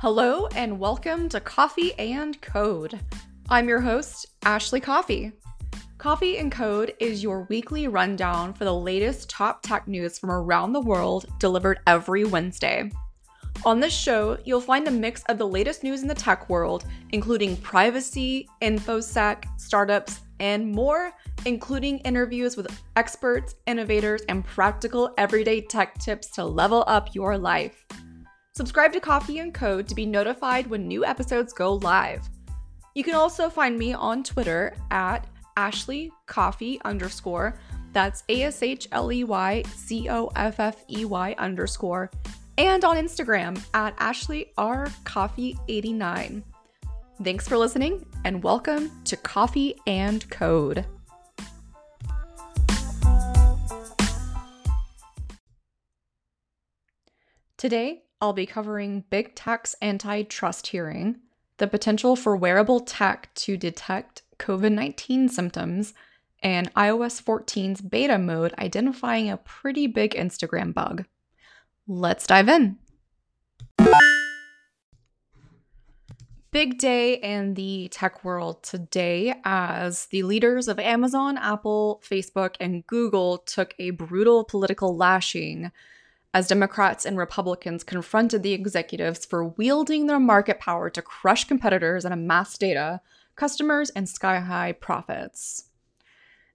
Hello, and welcome to Coffee and Code. I'm your host, Ashley Coffey. Coffee and Code is your weekly rundown for the latest top tech news from around the world, delivered every Wednesday. On this show, you'll find a mix of the latest news in the tech world, including privacy, infosec, startups, and more, including interviews with experts, innovators, and practical everyday tech tips to level up your life. Subscribe to Coffee and Code to be notified when new episodes go live. You can also find me on Twitter at Ashley Coffey underscore. That's A S H L E Y C O F F E Y underscore. And on Instagram at Ashley R Coffey 89. Thanks for listening and welcome to Coffee and Code. Today, I'll be covering Big Tech's antitrust hearing, the potential for wearable tech to detect COVID 19 symptoms, and iOS 14's beta mode identifying a pretty big Instagram bug. Let's dive in. Big day in the tech world today as the leaders of Amazon, Apple, Facebook, and Google took a brutal political lashing as Democrats and Republicans confronted the executives for wielding their market power to crush competitors and amass data, customers, and sky high profits.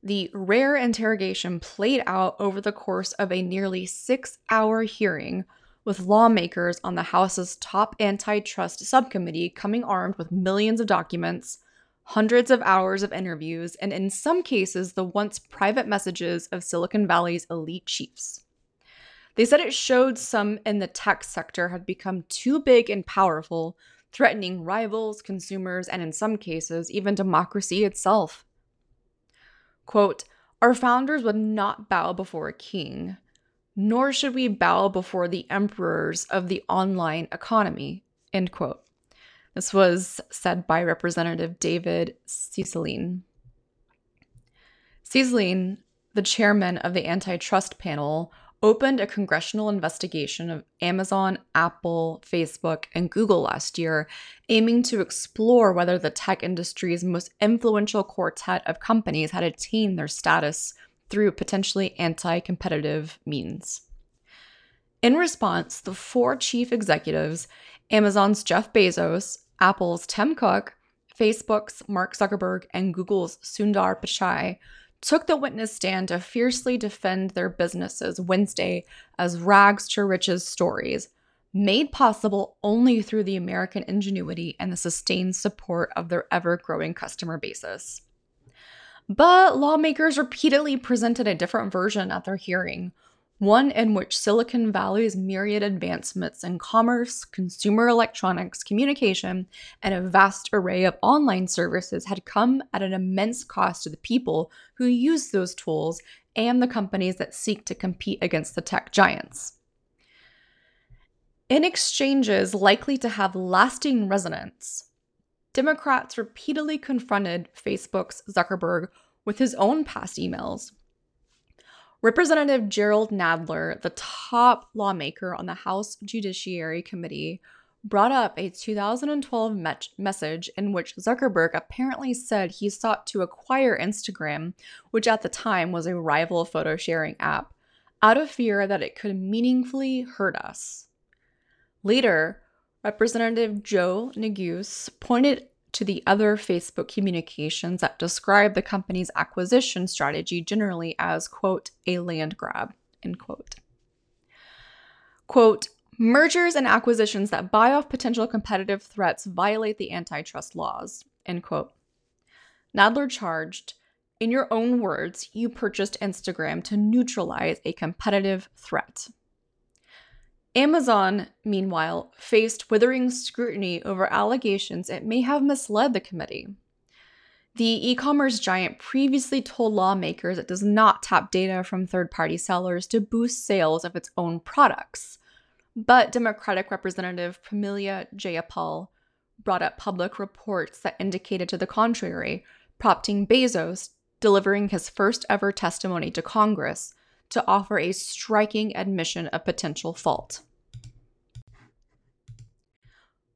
The rare interrogation played out over the course of a nearly six hour hearing with lawmakers on the House's top antitrust subcommittee coming armed with millions of documents, hundreds of hours of interviews, and in some cases, the once private messages of Silicon Valley's elite chiefs. They said it showed some in the tech sector had become too big and powerful, threatening rivals, consumers, and in some cases, even democracy itself. Quote, Our founders would not bow before a king nor should we bow before the emperors of the online economy. End quote. This was said by Representative David Cicilline. Cicilline, the chairman of the antitrust panel, opened a congressional investigation of Amazon, Apple, Facebook, and Google last year, aiming to explore whether the tech industry's most influential quartet of companies had attained their status through potentially anti competitive means. In response, the four chief executives Amazon's Jeff Bezos, Apple's Tim Cook, Facebook's Mark Zuckerberg, and Google's Sundar Pichai took the witness stand to fiercely defend their businesses Wednesday as rags to riches stories, made possible only through the American ingenuity and the sustained support of their ever growing customer bases. But lawmakers repeatedly presented a different version at their hearing, one in which Silicon Valley's myriad advancements in commerce, consumer electronics, communication, and a vast array of online services had come at an immense cost to the people who use those tools and the companies that seek to compete against the tech giants. In exchanges likely to have lasting resonance, Democrats repeatedly confronted Facebook's Zuckerberg with his own past emails. Representative Gerald Nadler, the top lawmaker on the House Judiciary Committee, brought up a 2012 me- message in which Zuckerberg apparently said he sought to acquire Instagram, which at the time was a rival photo sharing app, out of fear that it could meaningfully hurt us. Later, Representative Joe Neguse pointed to the other Facebook communications that describe the company's acquisition strategy generally as, quote, a land grab, end quote. Quote, mergers and acquisitions that buy off potential competitive threats violate the antitrust laws, end quote. Nadler charged, in your own words, you purchased Instagram to neutralize a competitive threat. Amazon, meanwhile, faced withering scrutiny over allegations it may have misled the committee. The e commerce giant previously told lawmakers it does not tap data from third party sellers to boost sales of its own products. But Democratic Representative Pramila Jayapal brought up public reports that indicated to the contrary, prompting Bezos delivering his first ever testimony to Congress to offer a striking admission of potential fault.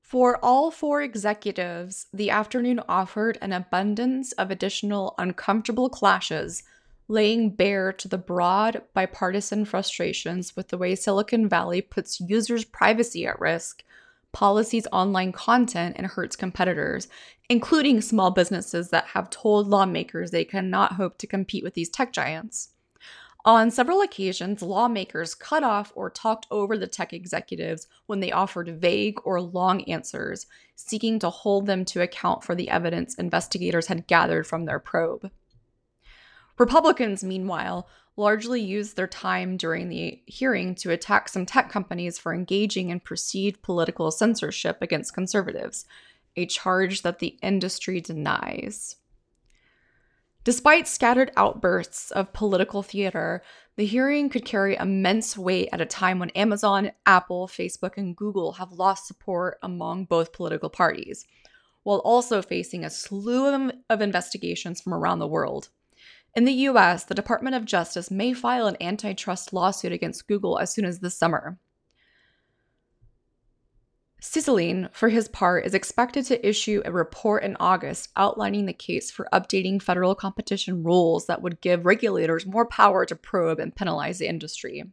For all four executives, the afternoon offered an abundance of additional uncomfortable clashes, laying bare to the broad bipartisan frustrations with the way Silicon Valley puts users' privacy at risk, policies online content, and hurts competitors, including small businesses that have told lawmakers they cannot hope to compete with these tech giants. On several occasions, lawmakers cut off or talked over the tech executives when they offered vague or long answers, seeking to hold them to account for the evidence investigators had gathered from their probe. Republicans, meanwhile, largely used their time during the hearing to attack some tech companies for engaging in perceived political censorship against conservatives, a charge that the industry denies. Despite scattered outbursts of political theater, the hearing could carry immense weight at a time when Amazon, Apple, Facebook, and Google have lost support among both political parties, while also facing a slew of investigations from around the world. In the US, the Department of Justice may file an antitrust lawsuit against Google as soon as this summer. Cicilline, for his part, is expected to issue a report in August outlining the case for updating federal competition rules that would give regulators more power to probe and penalize the industry.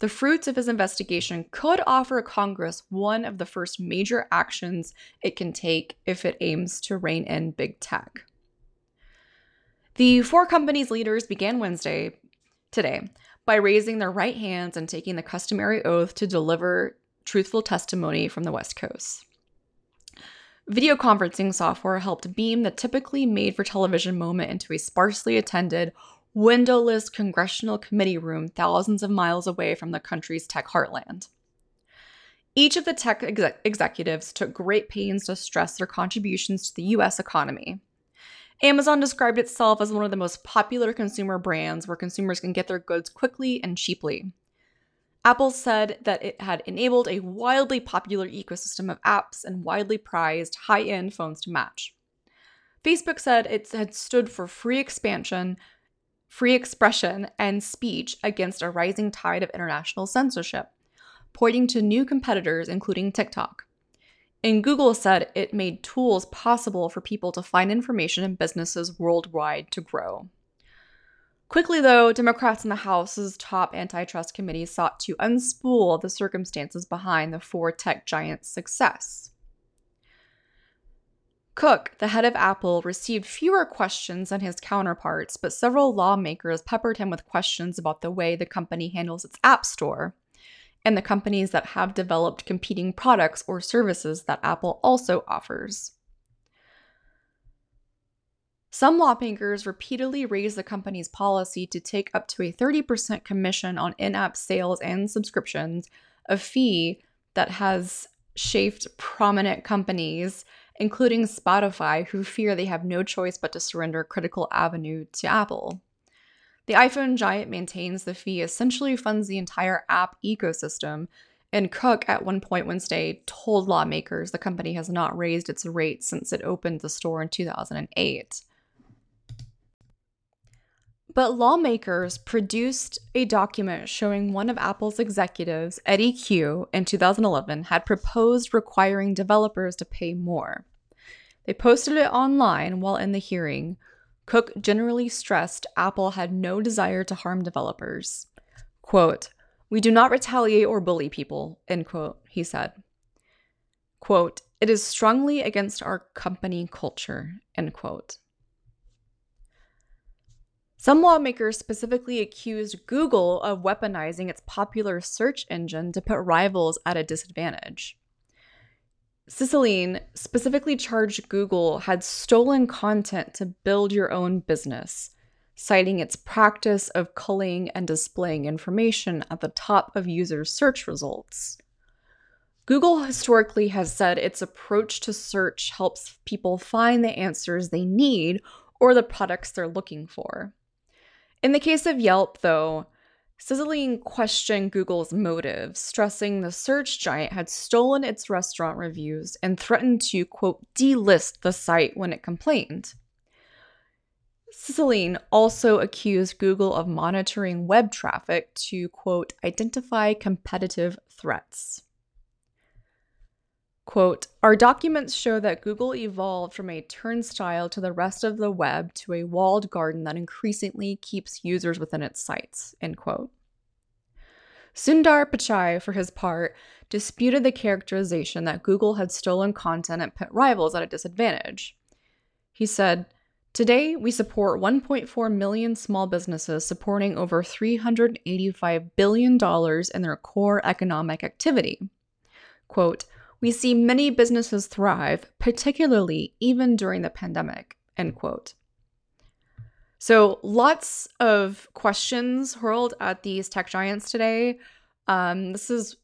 The fruits of his investigation could offer Congress one of the first major actions it can take if it aims to rein in big tech. The four companies' leaders began Wednesday, today, by raising their right hands and taking the customary oath to deliver truthful testimony from the West Coast. Video conferencing software helped beam the typically made for television moment into a sparsely attended, windowless congressional committee room thousands of miles away from the country's tech heartland. Each of the tech executives took great pains to stress their contributions to the US economy. Amazon described itself as one of the most popular consumer brands where consumers can get their goods quickly and cheaply. Apple said that it had enabled a wildly popular ecosystem of apps and widely prized high end phones to match. Facebook said it had stood for free expansion, free expression, and speech against a rising tide of international censorship, pointing to new competitors, including TikTok. And Google said it made tools possible for people to find information and businesses worldwide to grow. Quickly, though, Democrats in the House's top antitrust committee sought to unspool the circumstances behind the four tech giants' success. Cook, the head of Apple, received fewer questions than his counterparts, but several lawmakers peppered him with questions about the way the company handles its App Store and the companies that have developed competing products or services that Apple also offers. Some lawmakers repeatedly raised the company's policy to take up to a 30% commission on in app sales and subscriptions, a fee that has chafed prominent companies, including Spotify, who fear they have no choice but to surrender critical avenue to Apple. The iPhone giant maintains the fee essentially funds the entire app ecosystem, and Cook at one point Wednesday told lawmakers the company has not raised its rate since it opened the store in 2008. But lawmakers produced a document showing one of Apple's executives, Eddy Cue, in 2011 had proposed requiring developers to pay more. They posted it online while in the hearing. Cook generally stressed Apple had no desire to harm developers. Quote, We do not retaliate or bully people, end quote, he said. Quote, It is strongly against our company culture, end quote. Some lawmakers specifically accused Google of weaponizing its popular search engine to put rivals at a disadvantage. Cicilline specifically charged Google had stolen content to build your own business, citing its practice of culling and displaying information at the top of users' search results. Google historically has said its approach to search helps people find the answers they need or the products they're looking for. In the case of Yelp, though, Cicilline questioned Google's motives, stressing the search giant had stolen its restaurant reviews and threatened to, quote, delist the site when it complained. Cicilline also accused Google of monitoring web traffic to, quote, identify competitive threats. Quote, our documents show that Google evolved from a turnstile to the rest of the web to a walled garden that increasingly keeps users within its sites, end quote. Sundar Pichai, for his part, disputed the characterization that Google had stolen content and put rivals at a disadvantage. He said, Today, we support 1.4 million small businesses supporting over $385 billion in their core economic activity. Quote, we see many businesses thrive, particularly even during the pandemic, end quote. So, lots of questions hurled at these tech giants today. Um, this is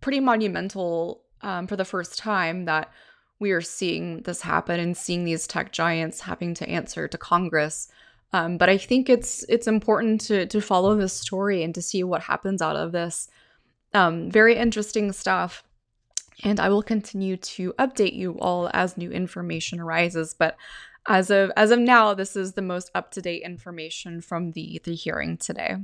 pretty monumental um, for the first time that we are seeing this happen and seeing these tech giants having to answer to Congress. Um, but I think it's it's important to to follow this story and to see what happens out of this. Um, very interesting stuff, and I will continue to update you all as new information arises. But as of as of now, this is the most up to date information from the the hearing today.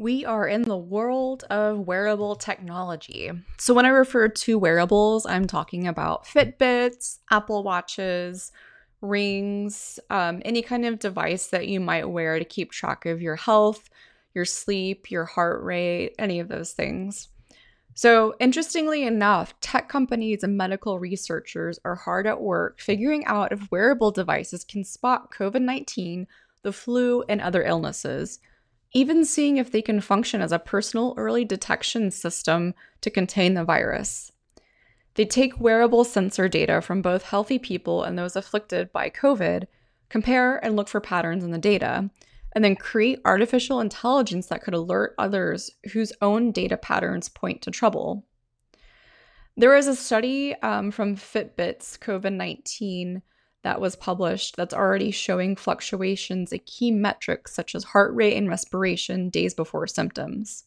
We are in the world of wearable technology. So, when I refer to wearables, I'm talking about Fitbits, Apple Watches, rings, um, any kind of device that you might wear to keep track of your health, your sleep, your heart rate, any of those things. So, interestingly enough, tech companies and medical researchers are hard at work figuring out if wearable devices can spot COVID 19, the flu, and other illnesses even seeing if they can function as a personal early detection system to contain the virus. They take wearable sensor data from both healthy people and those afflicted by COVID, compare and look for patterns in the data, and then create artificial intelligence that could alert others whose own data patterns point to trouble. There is a study um, from Fitbit's COVID 19 that was published that's already showing fluctuations in key metrics such as heart rate and respiration days before symptoms.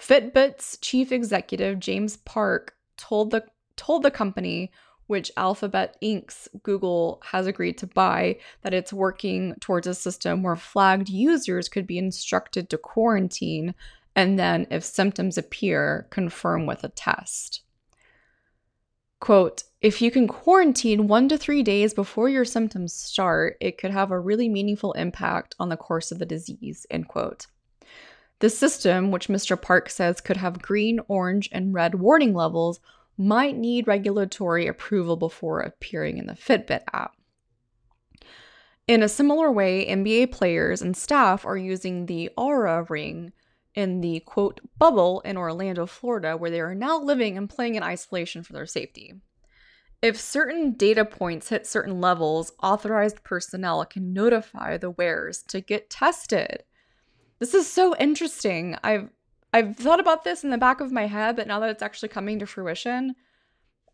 Fitbit's chief executive James Park told the told the company which Alphabet Inc.'s Google has agreed to buy, that it's working towards a system where flagged users could be instructed to quarantine and then, if symptoms appear, confirm with a test. Quote, if you can quarantine one to three days before your symptoms start, it could have a really meaningful impact on the course of the disease, end quote. The system, which Mr. Park says could have green, orange, and red warning levels, might need regulatory approval before appearing in the Fitbit app. In a similar way, NBA players and staff are using the Oura ring in the quote bubble in Orlando, Florida, where they are now living and playing in isolation for their safety. If certain data points hit certain levels, authorized personnel can notify the wearers to get tested. This is so interesting. I've I've thought about this in the back of my head, but now that it's actually coming to fruition,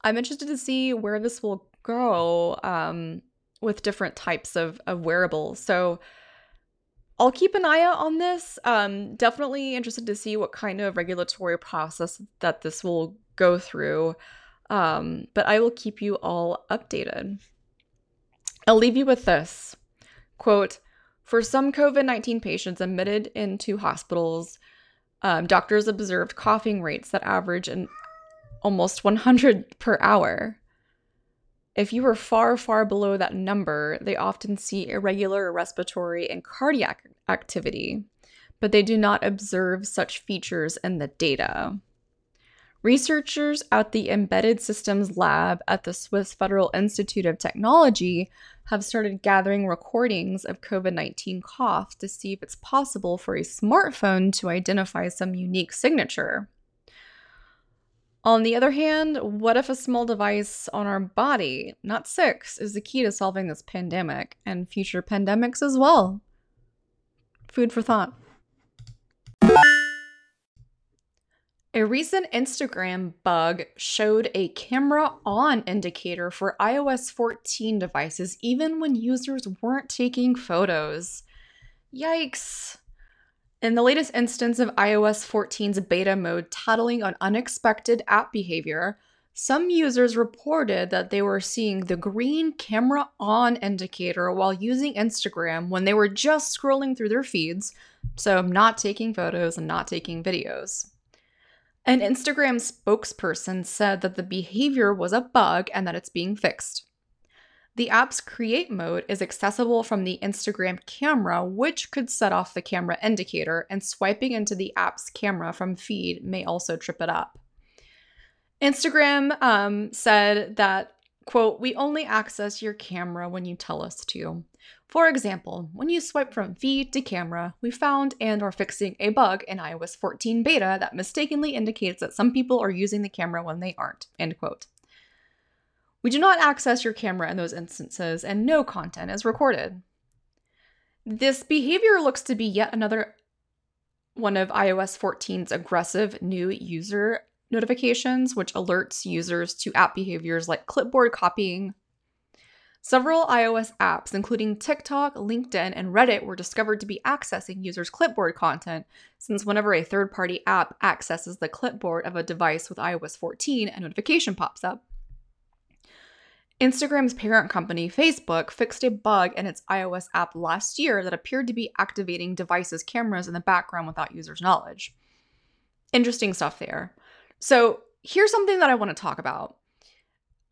I'm interested to see where this will go um, with different types of, of wearables. So I'll keep an eye out on this. Um, definitely interested to see what kind of regulatory process that this will go through. Um, but I will keep you all updated. I'll leave you with this quote For some COVID 19 patients admitted into hospitals, um, doctors observed coughing rates that average an almost 100 per hour. If you are far, far below that number, they often see irregular respiratory and cardiac activity, but they do not observe such features in the data. Researchers at the Embedded Systems Lab at the Swiss Federal Institute of Technology have started gathering recordings of COVID 19 cough to see if it's possible for a smartphone to identify some unique signature. On the other hand, what if a small device on our body, not six, is the key to solving this pandemic and future pandemics as well? Food for thought. A recent Instagram bug showed a camera on indicator for iOS 14 devices even when users weren't taking photos. Yikes. In the latest instance of iOS 14's beta mode tattling on unexpected app behavior, some users reported that they were seeing the green camera on indicator while using Instagram when they were just scrolling through their feeds, so not taking photos and not taking videos. An Instagram spokesperson said that the behavior was a bug and that it's being fixed. The app's create mode is accessible from the Instagram camera, which could set off the camera indicator, and swiping into the app's camera from feed may also trip it up. Instagram um, said that, quote, we only access your camera when you tell us to. For example, when you swipe from feed to camera, we found and are fixing a bug in iOS 14 beta that mistakenly indicates that some people are using the camera when they aren't, end quote. We do not access your camera in those instances, and no content is recorded. This behavior looks to be yet another one of iOS 14's aggressive new user notifications, which alerts users to app behaviors like clipboard copying. Several iOS apps, including TikTok, LinkedIn, and Reddit, were discovered to be accessing users' clipboard content, since whenever a third party app accesses the clipboard of a device with iOS 14, a notification pops up. Instagram's parent company, Facebook, fixed a bug in its iOS app last year that appeared to be activating devices' cameras in the background without users' knowledge. Interesting stuff there. So, here's something that I want to talk about.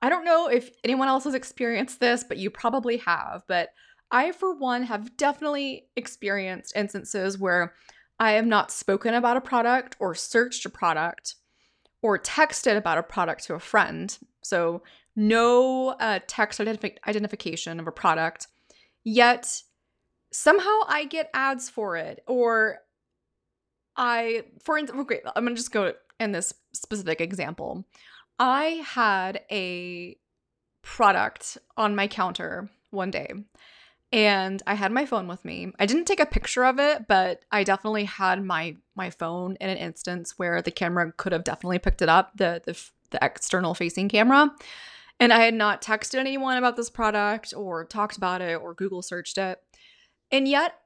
I don't know if anyone else has experienced this, but you probably have. But I, for one, have definitely experienced instances where I have not spoken about a product or searched a product or texted about a product to a friend. So, no uh, text identif- identification of a product, yet somehow I get ads for it. Or I, for instance, great, I'm gonna just go in this specific example. I had a product on my counter one day and I had my phone with me. I didn't take a picture of it, but I definitely had my my phone in an instance where the camera could have definitely picked it up, the the, the external facing camera. And I had not texted anyone about this product or talked about it or Google searched it. And yet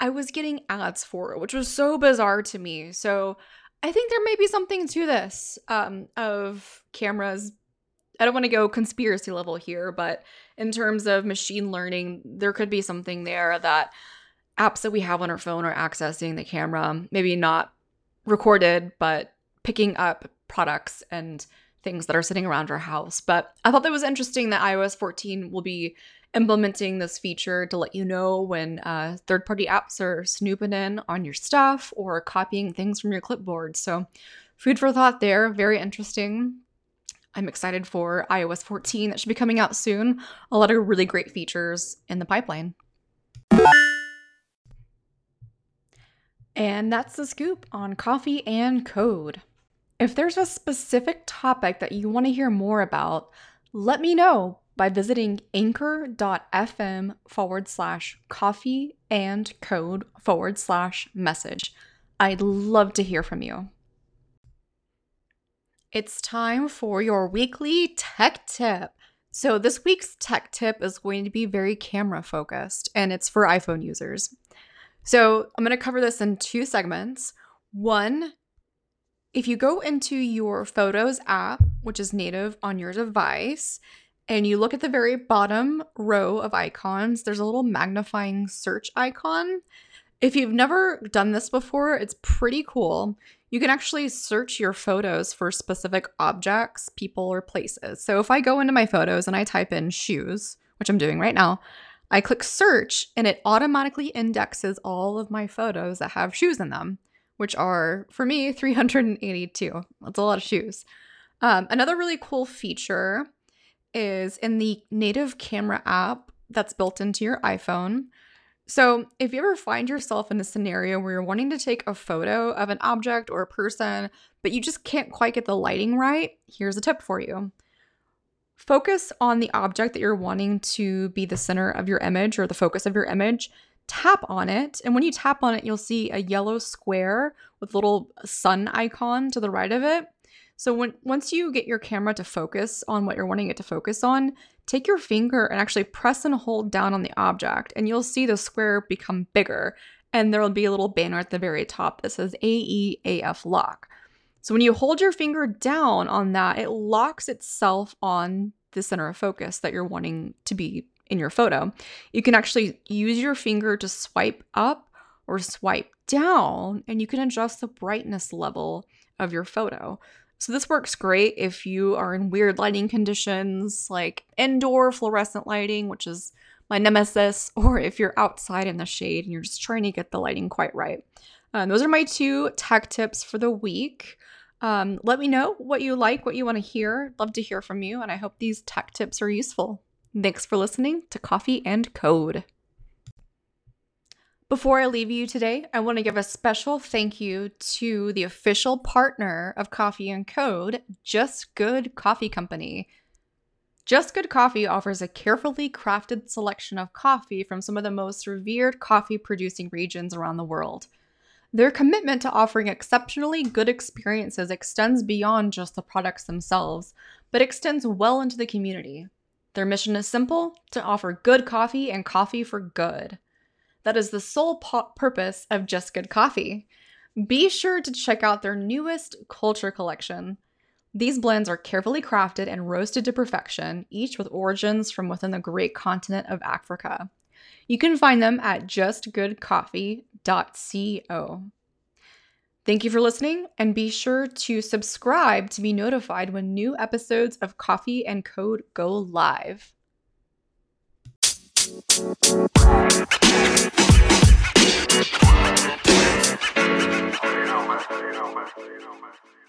I was getting ads for it, which was so bizarre to me. So I think there may be something to this um, of cameras. I don't want to go conspiracy level here, but in terms of machine learning, there could be something there that apps that we have on our phone are accessing the camera, maybe not recorded, but picking up products and things that are sitting around our house. But I thought that was interesting that iOS 14 will be implementing this feature to let you know when uh, third party apps are snooping in on your stuff or copying things from your clipboard. So, food for thought there. Very interesting. I'm excited for iOS 14 that should be coming out soon. A lot of really great features in the pipeline. And that's the scoop on coffee and code. If there's a specific topic that you want to hear more about, let me know by visiting anchor.fm forward slash coffee and code forward slash message. I'd love to hear from you. It's time for your weekly tech tip. So, this week's tech tip is going to be very camera focused and it's for iPhone users. So, I'm going to cover this in two segments. One if you go into your Photos app, which is native on your device, and you look at the very bottom row of icons, there's a little magnifying search icon. If you've never done this before, it's pretty cool. You can actually search your photos for specific objects, people, or places. So if I go into my photos and I type in shoes, which I'm doing right now, I click search and it automatically indexes all of my photos that have shoes in them which are for me 382. That's a lot of shoes. Um, another really cool feature is in the native camera app that's built into your iPhone. So, if you ever find yourself in a scenario where you're wanting to take a photo of an object or a person, but you just can't quite get the lighting right, here's a tip for you. Focus on the object that you're wanting to be the center of your image or the focus of your image tap on it. And when you tap on it, you'll see a yellow square with a little sun icon to the right of it. So when once you get your camera to focus on what you're wanting it to focus on, take your finger and actually press and hold down on the object and you'll see the square become bigger and there'll be a little banner at the very top that says AEAF lock. So when you hold your finger down on that, it locks itself on the center of focus that you're wanting to be in your photo, you can actually use your finger to swipe up or swipe down, and you can adjust the brightness level of your photo. So this works great if you are in weird lighting conditions like indoor fluorescent lighting, which is my nemesis, or if you're outside in the shade and you're just trying to get the lighting quite right. Um, those are my two tech tips for the week. Um, let me know what you like, what you want to hear. Love to hear from you, and I hope these tech tips are useful. Thanks for listening to Coffee and Code. Before I leave you today, I want to give a special thank you to the official partner of Coffee and Code, Just Good Coffee Company. Just Good Coffee offers a carefully crafted selection of coffee from some of the most revered coffee producing regions around the world. Their commitment to offering exceptionally good experiences extends beyond just the products themselves, but extends well into the community. Their mission is simple to offer good coffee and coffee for good. That is the sole po- purpose of Just Good Coffee. Be sure to check out their newest culture collection. These blends are carefully crafted and roasted to perfection, each with origins from within the great continent of Africa. You can find them at justgoodcoffee.co. Thank you for listening, and be sure to subscribe to be notified when new episodes of Coffee and Code go live. You know, man. You.